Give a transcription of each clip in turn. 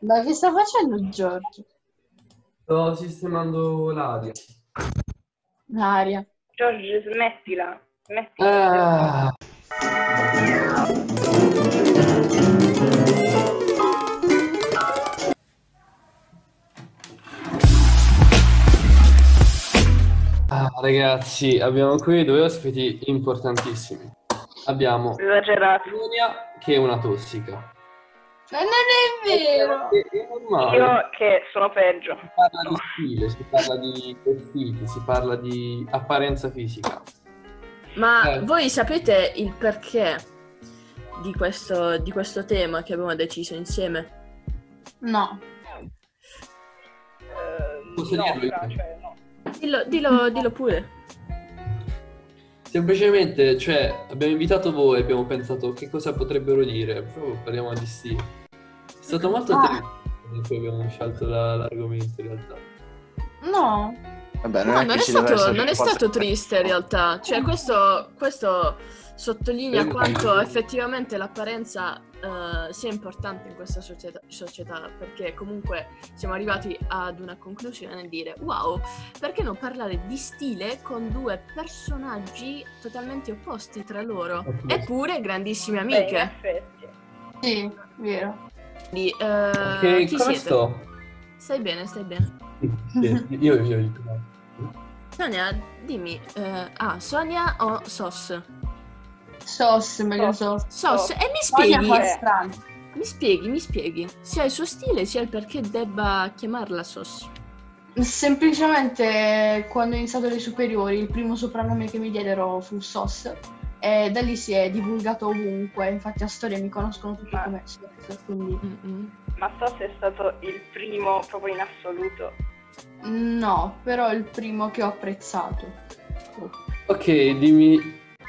Ma che sta facendo Giorgio? Sto sistemando l'aria. L'aria. Giorgio, smettila. Smettila. Ah. Ah, ragazzi, abbiamo qui due ospiti importantissimi. Abbiamo Esagerato. Sonia che è una tossica. Ma non è vero! È, normale. Io che sono peggio. Si parla di stile, si parla di vestiti, si parla di apparenza fisica. Ma Eh. voi sapete il perché di questo, di questo tema che abbiamo deciso insieme? No. Eh, Posso no, dirlo io? fra, cioè, no. Dillo, dillo- dillo pure. Semplicemente, cioè, abbiamo invitato voi e abbiamo pensato che cosa potrebbero dire. Proprio parliamo di stile. È stato molto Ah. in cui abbiamo scelto la- l'argomento in realtà. No. Vabbè, non No, è non che è stato, non è stato triste in realtà. Cioè, questo, questo sottolinea Eh, quanto effettivamente l'apparenza eh, sia importante in questa società, società, perché comunque siamo arrivati ad una conclusione nel dire wow, perché non parlare di stile con due personaggi totalmente opposti tra loro, eppure grandissime Beh, amiche. effetti. Sì, vero. Quindi, eh, Che chi come siete? sto? Stai bene, stai bene. Sì, io, io dico. Sonia, dimmi, eh, ah, Sonia o Sos? Sos, meglio sos. Sos, e mi spieghi, mi spieghi, mi spieghi, sia il suo stile sia il perché debba chiamarla Sos. Semplicemente quando ho iniziato le superiori, il primo soprannome che mi diedero fu Sos. E da lì si è divulgato ovunque. Infatti a storia mi conoscono tutti Ma- come Sos. Quindi Mm-mm. Ma so se è stato il primo proprio in assoluto. no, però è il primo che ho apprezzato. Ok, dimmi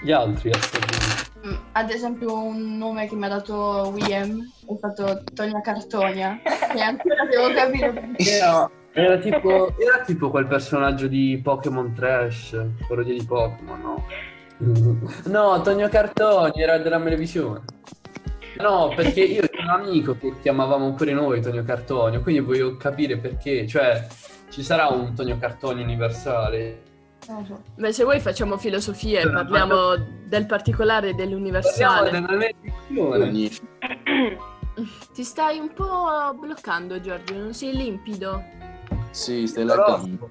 gli altri aspetti. Mm, Ad esempio un nome che mi ha dato William è stato Tonia Cartonia. E ancora devo capire perché. Era, era tipo, era tipo quel personaggio di Pokémon Trash, parodia di Pokémon, no? No, Tonio Cartoni era della televisione. No, perché io ho un amico che chiamavamo pure noi Tonio Cartonio, quindi voglio capire perché, cioè ci sarà un Tonio Cartoni universale. So. Beh, se vuoi facciamo filosofia e Sì, parliamo del particolare e Parliamo dell'universale. Ti stai un po' bloccando, Giorgio, non sei limpido. Sì, stai Però- laggando.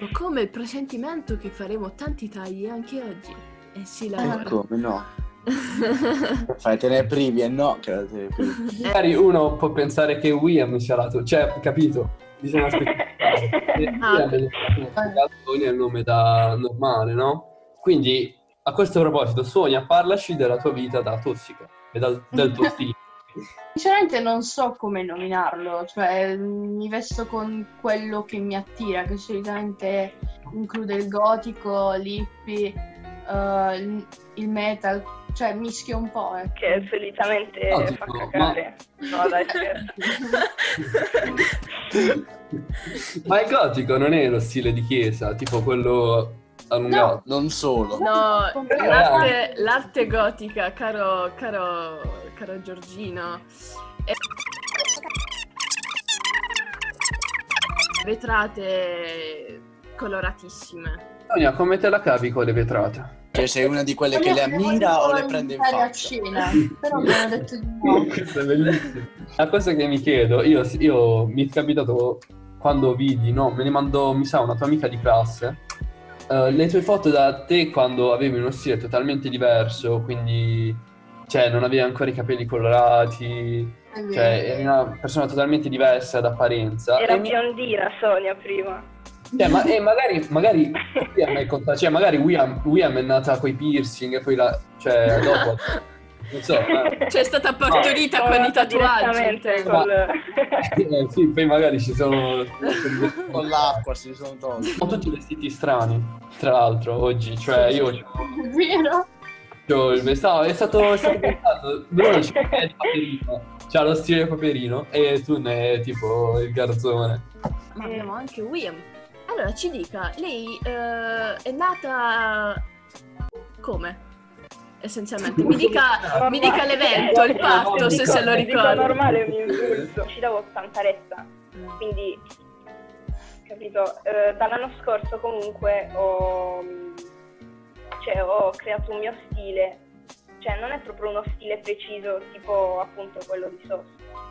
Ho come il presentimento che faremo tanti tagli anche oggi. E si lavora. Eh, come no? Fai te ne privi e no, che ne privi. Magari uno può pensare che William sia lato, cioè, capito? Bisogna aspettare. Ah, William Cartoni è il nome da normale, no? Quindi, a questo proposito, Sonia, parlaci della tua vita da tossica e dal- del tuo stile. Sinceramente non so come nominarlo, cioè mi vesto con quello che mi attira, che solitamente include il gotico, l'hippie, eh, il, metal, cioè mischio un po', ecco. che solitamente No, fa cagare. No, dai. Ma il gotico non è lo stile di chiesa, tipo quello allungato. Non solo. No, l'arte, l'arte gotica, caro, caro, caro Giorgino. è- Vetrate coloratissime. Sonia, come te la cavi con le vetrate? Cioè, sei una di quelle che le ammira o le prende in Andare a faccia? cena, però mi hanno detto di no. Questo è bellissimo. La cosa che mi chiedo, io, io mi è capitato quando vidi, no, me ne mandò, mi sa, una tua amica di classe, eh, le tue foto da te quando avevi uno stile totalmente diverso, quindi, cioè, non avevi ancora i capelli colorati, cioè, eri una persona totalmente diversa d'apparenza. Era E mi- biondina Sonia prima. cioè, ma, e magari, magari William è cioè, magari William, William è nata con i piercing e poi la, cioè, dopo, non so, eh. Cioè è stata partorita con i tatuaggi. Col... Eh, sì, poi magari ci sono Con l'acqua si sono tolti. Sono tutti vestiti strani, tra l'altro, oggi. Cioè, io È vero? ho il vestito. È stato, è stato pensato. Bruno c'è il paperino. C'ha lo stile paperino. E tu ne è tipo il garzone. Ma abbiamo anche William. Allora ci dica, lei eh, è nata come? Essenzialmente. Mi dica, mi dica l'evento, il patto, se se lo Dico ricorda. normale un insulto. Ci davo tanta retta, quindi capito Eh, dall'anno scorso comunque ho, cioè, ho creato un mio stile cioè non è proprio uno stile preciso tipo appunto quello di Sos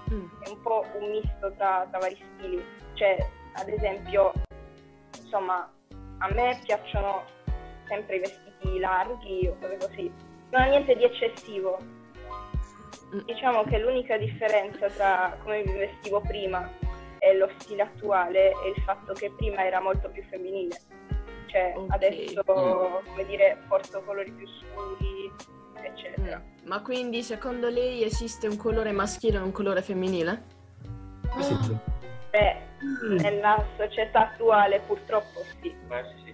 Mm. è un po' un misto tra, tra vari stili cioè ad esempio insomma a me piacciono sempre i vestiti larghi o cose così non ha niente di eccessivo Mm. diciamo che l'unica differenza tra come mi vestivo prima e lo stile attuale è il fatto che prima era molto più femminile. Cioè Ok. adesso, come dire, porto colori più scuri, eccetera. Mm. Ma quindi secondo lei esiste un colore maschile e un colore femminile? Sì. Beh, nella società attuale purtroppo sì,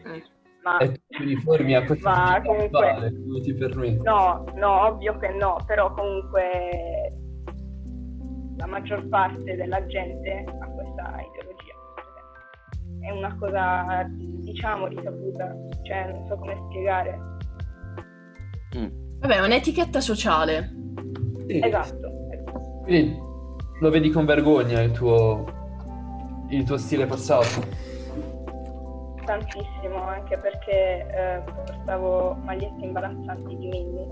Mm. Ma E tu uniformi a questo Ma comunque- fare, come ti permetti? no, no, ovvio che no, però comunque la maggior parte della gente ha questa ideologia. È una cosa, diciamo, risaputa, cioè non so come spiegare. Mm. Vabbè, è un'etichetta sociale. Sì. Esatto. Quindi lo vedi con vergogna il tuo, il tuo stile passato? Tantissimo, anche perché eh, portavo magliette imbarazzanti di Minnie.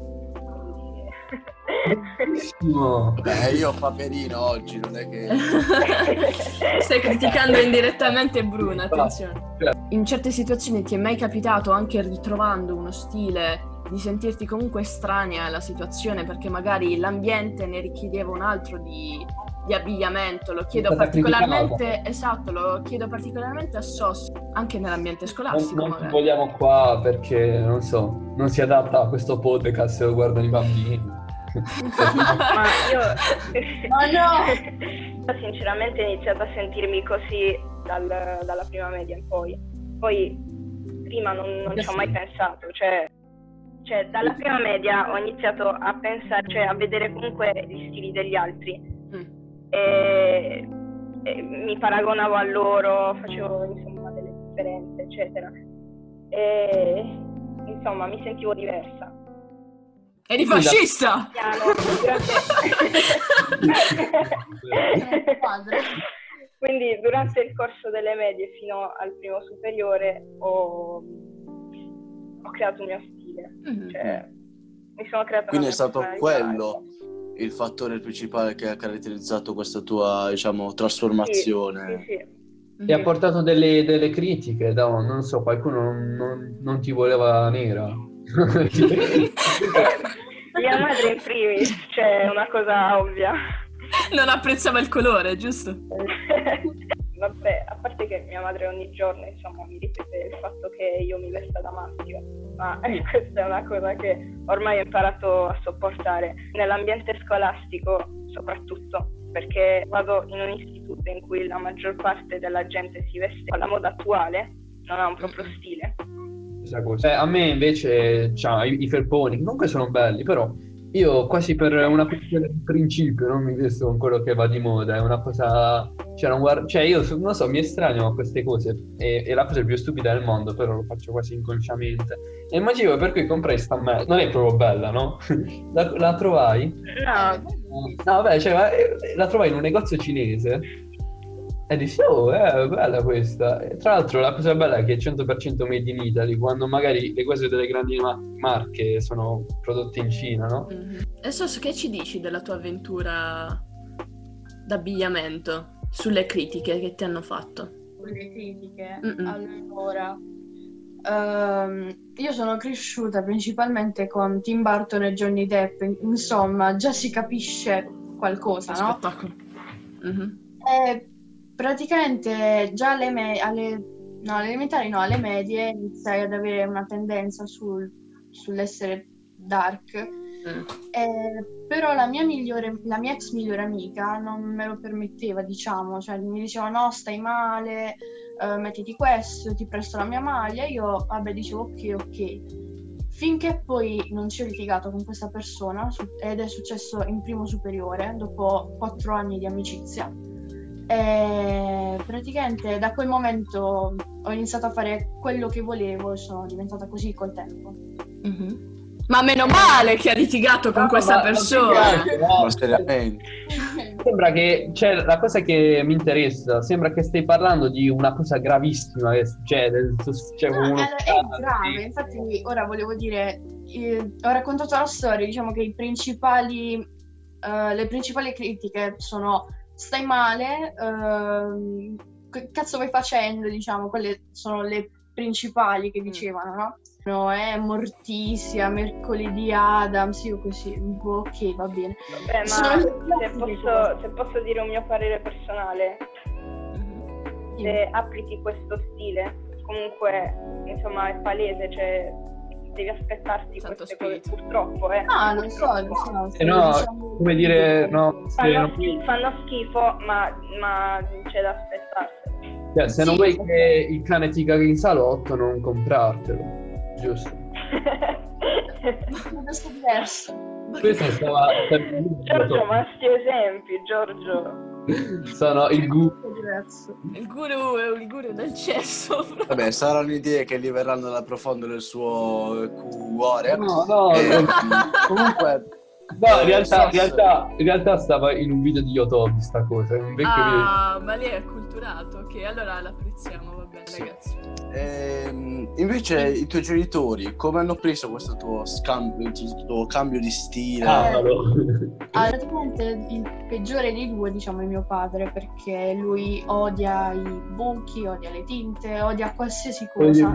quindi- No. Eh, io Paperino oggi, non è che... Stai criticando indirettamente Bruna, attenzione. In certe situazioni ti è mai capitato, anche ritrovando uno stile, di sentirti comunque estranea alla situazione perché magari l'ambiente ne richiedeva un altro di, di abbigliamento? Lo chiedo particolarmente, esatto, lo chiedo particolarmente a SOS, anche nell'ambiente Non, scolastico non ti magari. vogliamo qua perché, non so, non si adatta a questo podcast se lo guardano i bambini. Ma io, Ma no! io sinceramente ho iniziato a sentirmi così dal- dalla prima media in poi. Poi prima non, non ci ho mai pensato, cioè, cioè, dalla prima media ho iniziato a pensare, cioè a vedere comunque gli stili degli altri. E, e mi paragonavo a loro, facevo insomma delle differenze, eccetera. E insomma mi sentivo diversa. Eri fascista! Quindi durante il corso delle medie fino al primo superiore ho, ho creato un mio stile, Mhm. cioè mi sono creata Quindi è stato quello il fattore principale che ha caratterizzato questa tua, diciamo, trasformazione. Sì, sì. Ti ha portato delle, delle critiche, da, non so, qualcuno non, non- non ti voleva nera. Mia madre in primis, cioè una cosa ovvia. Non apprezzava il colore, giusto? Vabbè, a parte che mia madre ogni giorno insomma mi ripete il fatto che io mi vesta da maschio, ma questa è una cosa che ormai ho imparato a sopportare nell'ambiente scolastico soprattutto perché vado in un istituto in cui la maggior parte della gente si veste alla moda attuale, non ha un proprio stile. Cosa. Eh, a me invece, cioè, i, i felponi, comunque sono belli, però io quasi per una questione di principio non mi vesto con quello che va di moda, è una cosa... Cioè, non guard- cioè io non so, mi estraneo a queste cose, e, è la cosa più stupida del mondo, però lo faccio quasi inconsciamente. E il motivo per cui comprai sta merda, non è proprio bella, no? la, la trovai? No, No, vabbè, cioè, eh, la trovai in un negozio cinese e dissi, oh, è bella questa. E tra l'altro la cosa bella è che è 100% made in Italy, quando magari le cose delle grandi ma- marche sono prodotte in Cina, no? Mhm. Adesso che ci dici della tua avventura d'abbigliamento? Sulle critiche che ti hanno fatto? le critiche. Mm-mm. Allora, ehm, io sono cresciuta principalmente con Tim Burton e Johnny Depp, insomma, già si capisce qualcosa, no? Spettacolo. Mhm. E praticamente già alle, me- alle, no, alle elementari, no, alle medie iniziai ad avere una tendenza sul- sull'essere dark. Mm. Eh, però la mia migliore, la mia ex migliore amica non me lo permetteva, diciamo, cioè mi diceva no, stai male, eh, mettiti questo, ti presto la mia maglia. Io, vabbè, dicevo ok, ok. Finché poi non ci ho litigato con questa persona, ed è successo in primo superiore, dopo quattro anni di amicizia. E praticamente da quel momento ho iniziato a fare quello che volevo e sono diventata così col tempo. Mhm. Ma meno male che ha litigato con No, questa ma- persona. no, seriamente. Sembra che, cioè, la cosa che mi interessa, sembra che stai parlando di una cosa gravissima che succede. Cioè, No, scandalo, è grave, infatti ora volevo dire, eh, ho raccontato la storia, diciamo che i principali, eh, le principali critiche sono stai male, ehm, che cazzo vai facendo, diciamo, quelle sono le principali che dicevano, no? No, è mortizia, mercoledì Adams, io così, boh, ok, va bene. Vabbè, ma se posso, se posso dire un mio parere personale, Mhm. se applichi questo stile, comunque, insomma, è palese, cioè devi aspettarti Santo queste cose, spirito. purtroppo, eh. Ah, lo so, lo so. Eh no, diciamo- come dire, no, se Fanno, non, schi- fanno schifo, ma, ma c'è da aspettarsi. cioè, se non Sì. vuoi che il cane ti caghi in salotto, non comprartelo, giusto? Adesso è diverso. Questo stava... Giorgio, ma sti esempi, Giorgio. Sono il gu... È diverso. Il guru è il guru del cesso. Vabbè, saranno idee che gli verranno dal profondo del suo cuore. No, no, Eh, no. comunque, No, in realtà, in, realtà, in realtà stava in un video di Yotobi sta cosa, in un vecchio Ah, ma lei è culturato. Ok, allora l'apprezziamo, va bene, Sì. ragazzi. ehm, invece i tuoi genitori come hanno preso questo tuo scambio, questo tuo cambio di stile? video. Cavolo. Ah, praticamente il peggiore dei due, diciamo, è mio padre, perché lui odia i buchi, odia le tinte, odia qualsiasi cosa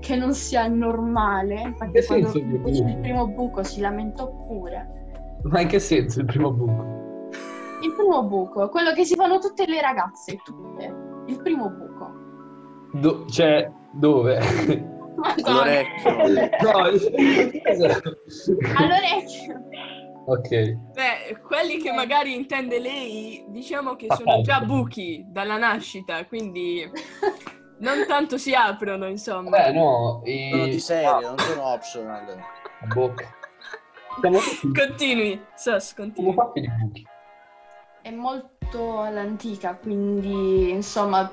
che non sia normale. Infatti, che quando fece buco? il primo buco si lamentò pure. Ma in che senso il primo buco? Il primo buco, quello che si fanno tutte le ragazze, tutte. Il primo buco. Do- cioè, dove? All'orecchio. no, All'orecchio. ok. Beh, quelli che magari intende lei, diciamo che sono già buchi dalla nascita, quindi non tanto si aprono, insomma. Beh, no, i... Sono di serie, ah, non sono optional. bocca. Siamo Continui, Sos, siamo continui. fatti di buchi. È molto all'antica, quindi insomma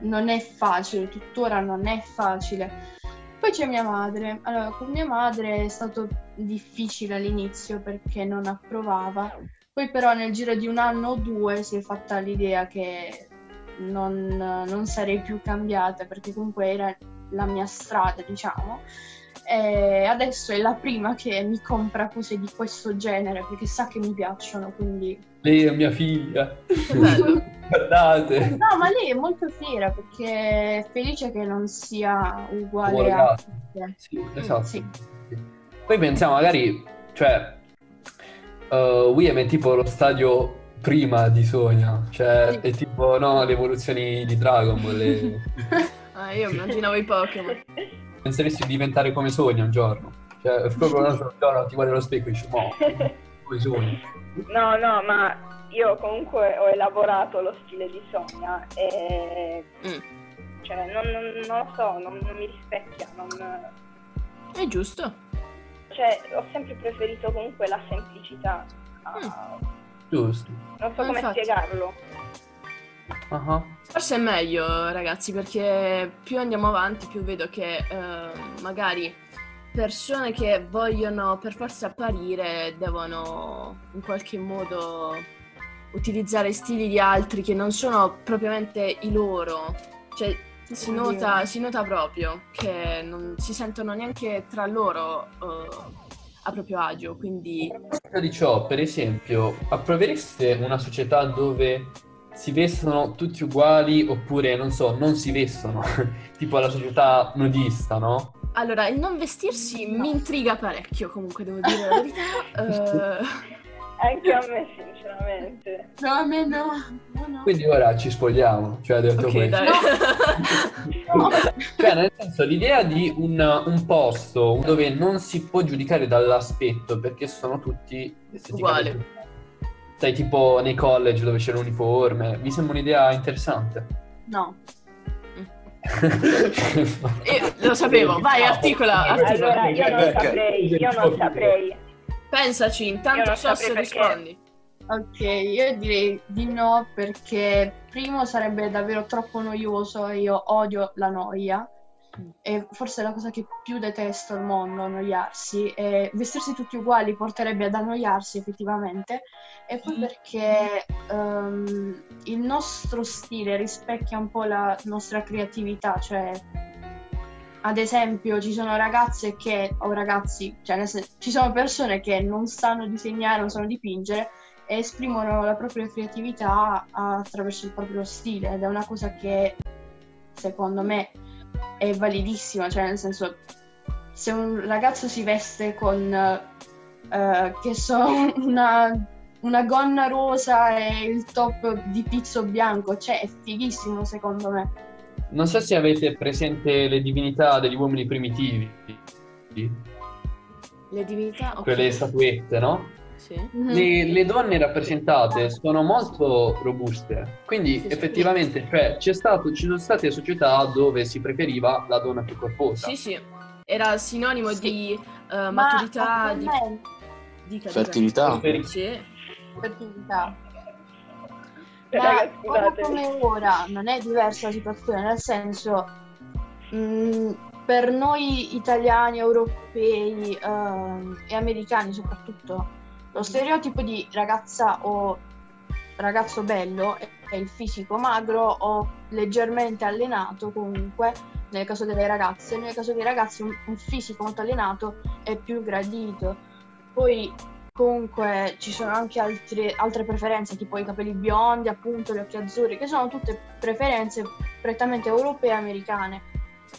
non è facile, tuttora non è facile. Poi c'è mia madre. Allora, con mia madre è stato difficile all'inizio perché non approvava. Poi però nel giro di un anno o due si è fatta l'idea che non, non sarei più cambiata perché comunque era la mia strada, diciamo. E adesso è la prima che mi compra cose di questo genere perché sa che mi piacciono, quindi Lei è mia figlia. Guardate. No, ma lei è molto fiera perché è felice che non sia uguale Uguale a. Sì, esatto. Sì. Poi pensiamo magari, cioè, uh, William è tipo lo stadio prima di Sonia, cioè è tipo, no, le evoluzioni di Dragon Ball. le- Ah, io immaginavo i Pokémon. Penseresti di diventare come Sonia un giorno? Cioè, proprio un altro giorno ti guardi allo specchio e dici, mo, come Sonia? No, no, ma io comunque ho elaborato lo stile di Sonia e Mm. cioè, non, non- non lo so, non, non mi rispecchia, non- È giusto. cioè, ho sempre preferito comunque la semplicità. a- Giusto. Non so Ma come infatti. spiegarlo. Ah, Forse è meglio, ragazzi, perché più andiamo avanti, più vedo che eh, magari persone che vogliono per forza apparire devono in qualche modo utilizzare stili di altri che non sono propriamente i loro. Cioè, si nota, si nota proprio che non si sentono neanche tra loro eh, a proprio agio, quindi A proposito di ciò, per esempio, approvereste una società dove si vestono tutti uguali oppure, non so, non si vestono? tipo la società nudista, no? Allora, il non vestirsi mi intriga parecchio, comunque devo dire la verità. Eh, Anche a me, sinceramente. No, a me no. no, no. Quindi ora ci spogliamo, cioè detto ok, questo. Cioè, nel senso, l'idea di un, un posto dove non si può giudicare dall'aspetto perché sono tutti Uguali. Sai, tipo nei college dove c'è l'uniforme, mi sembra un'idea interessante. No. Lo sapevo, vai, articola, articola. Allora, io non saprei, io non saprei. Pensaci, intanto saprei perché- rispondi. Ok, io direi di no perché primo sarebbe davvero troppo noioso e io odio la noia. e forse è la cosa che più detesto al mondo, annoiarsi, e vestirsi tutti uguali porterebbe ad annoiarsi effettivamente, e poi perché ehm, il nostro stile rispecchia un po' la nostra creatività, cioè ad esempio ci sono ragazze che, o ragazzi, cioè ci sono persone che non sanno disegnare, non sanno dipingere e esprimono la propria creatività attraverso il proprio stile ed è una cosa che secondo me è validissima, cioè nel senso se un ragazzo si veste con, eh, che so, una, una gonna rosa e il top di pizzo bianco, cioè è fighissimo secondo me. Non so se avete presente le divinità degli uomini primitivi, Le divinità, ok. quelle statuette, no? Sì. Mhm. Le, le donne rappresentate sono molto robuste, quindi Sì, sì. effettivamente cioè, c'è stato, ci sono state società dove si preferiva la donna più corposa. Sì, sì. Era sinonimo Sì. di Ma maturità, di, attualmente- dica, dica. Fertilità. Sì. fertilità. Ma ragazzi, come ora non è diversa la situazione, nel senso, mh, per noi italiani, europei ehm, e americani soprattutto, lo stereotipo di ragazza o ragazzo bello è è il fisico magro o leggermente allenato comunque, nel caso delle ragazze, nel caso dei ragazzi un, un fisico molto allenato è più gradito. Poi comunque ci sono anche altre, altre preferenze, tipo i capelli biondi, appunto, gli occhi azzurri, che sono tutte preferenze prettamente europee e americane.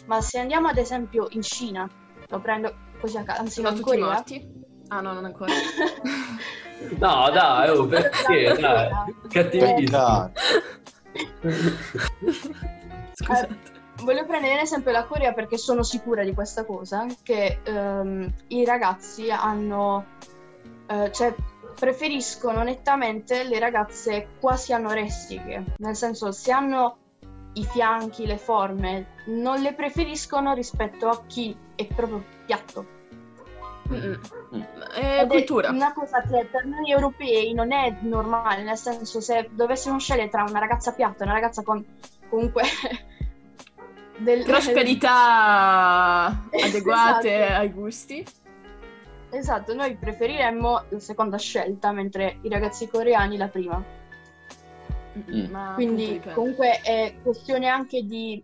Ma se andiamo ad esempio in Cina, lo prendo così a caso, anzi Sono in tutti Corea, morti? Ah no, non ancora. No, dai, oh, perché? Dai. Peccato. Scusate. Voglio prendere esempio la Corea perché sono sicura di questa cosa, che ehm, i ragazzi hanno, eh, cioè preferiscono nettamente le ragazze quasi anoressiche, nel senso se hanno i fianchi, le forme, non le preferiscono rispetto a chi è proprio piatto. Mm. È Ed è cultura. una cosa che per noi europei non è normale, nel senso se dovessimo scegliere tra una ragazza piatta e una ragazza con comunque del, Prosperità adeguate Esatto. ai gusti. Esatto, noi preferiremmo la seconda scelta, mentre i ragazzi coreani la prima. Mm. Quindi dipende. comunque è questione anche di...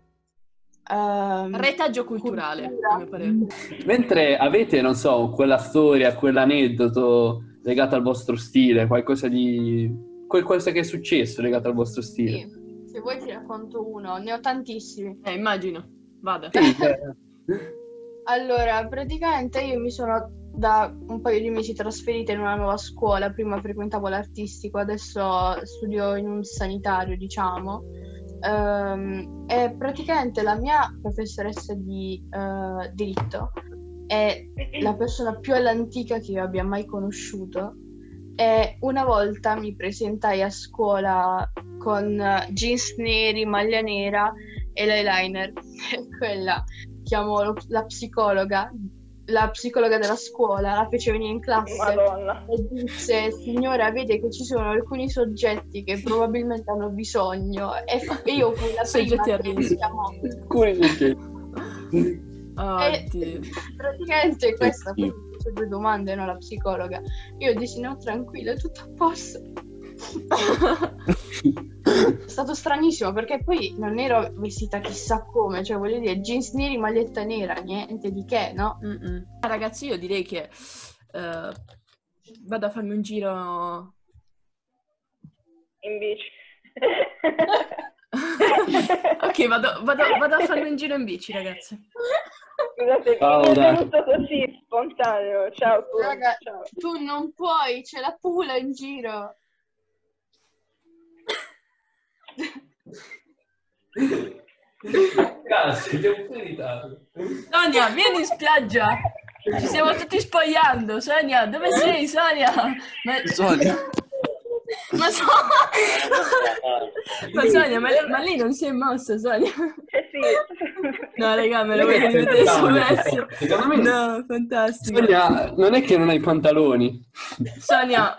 ehm, Retaggio culturale, cultura. parere. Mentre avete, non so, quella storia, quell'aneddoto legato al vostro stile, qualcosa di... qualcosa che è successo legato al vostro stile. sì, se vuoi ti racconto uno, ne ho tantissimi. Eh, immagino. Vada. Sì. Allora, praticamente io mi sono da un paio di mesi trasferita in una nuova scuola, prima frequentavo l'artistico, adesso studio in un sanitario, diciamo. Ehm, e praticamente la mia professoressa di eh, diritto è la persona più all'antica che io abbia mai conosciuto. E una volta mi presentai a scuola con jeans neri, maglia nera e l'eyeliner. Quella chiamò lo- la psicologa, la psicologa della scuola, la fece venire in classe Madonna. e disse signora vede che ci sono alcuni soggetti che probabilmente hanno bisogno e io fui la Soggetti prima che rischio. chiamò Alcuni soggetti. Oddio. praticamente questa Sì. poi due domande no, la psicologa io dissi no tranquilla è tutto a posto stato stranissimo perché poi non ero vestita chissà come cioè voglio dire jeans neri maglietta nera niente di che no Mm-mm. Ragazzi, io direi che eh, vado a farmi un giro. In bici. ok, vado, vado- vado a farmi un giro in bici, ragazzi. Scusate, mi è venuto così spontaneo. Ciao, tu. Raga, Ciao. tu non puoi c'è la pula in giro Cazzo, che un po' in ritardo. Sonia, vieni in spiaggia. Ci stiamo tutti spogliando. Sonia, dove sei, Sonia? Ma, Sonia. Ma, So- ma Sonia, ma, ma lei non si è mossa, Sonia? Eh sì. No, raga, me lo voglio vedere su messo. Secondo me No, fantastico. Sonia, non è che non hai i pantaloni. Sonia,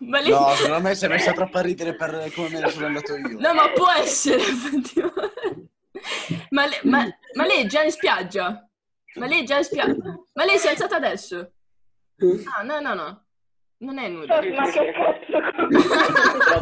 ma lei... No, secondo me si è messa troppo a ridere per come me ne sono andato io. No, ma può essere, effettivamente. ma, le- ma- ma lei è già in spiaggia? Ma lei è già in spiaggia? Ma lei si è alzata adesso? Ah, no, no, no. Non è nudo. Ma che cazzo?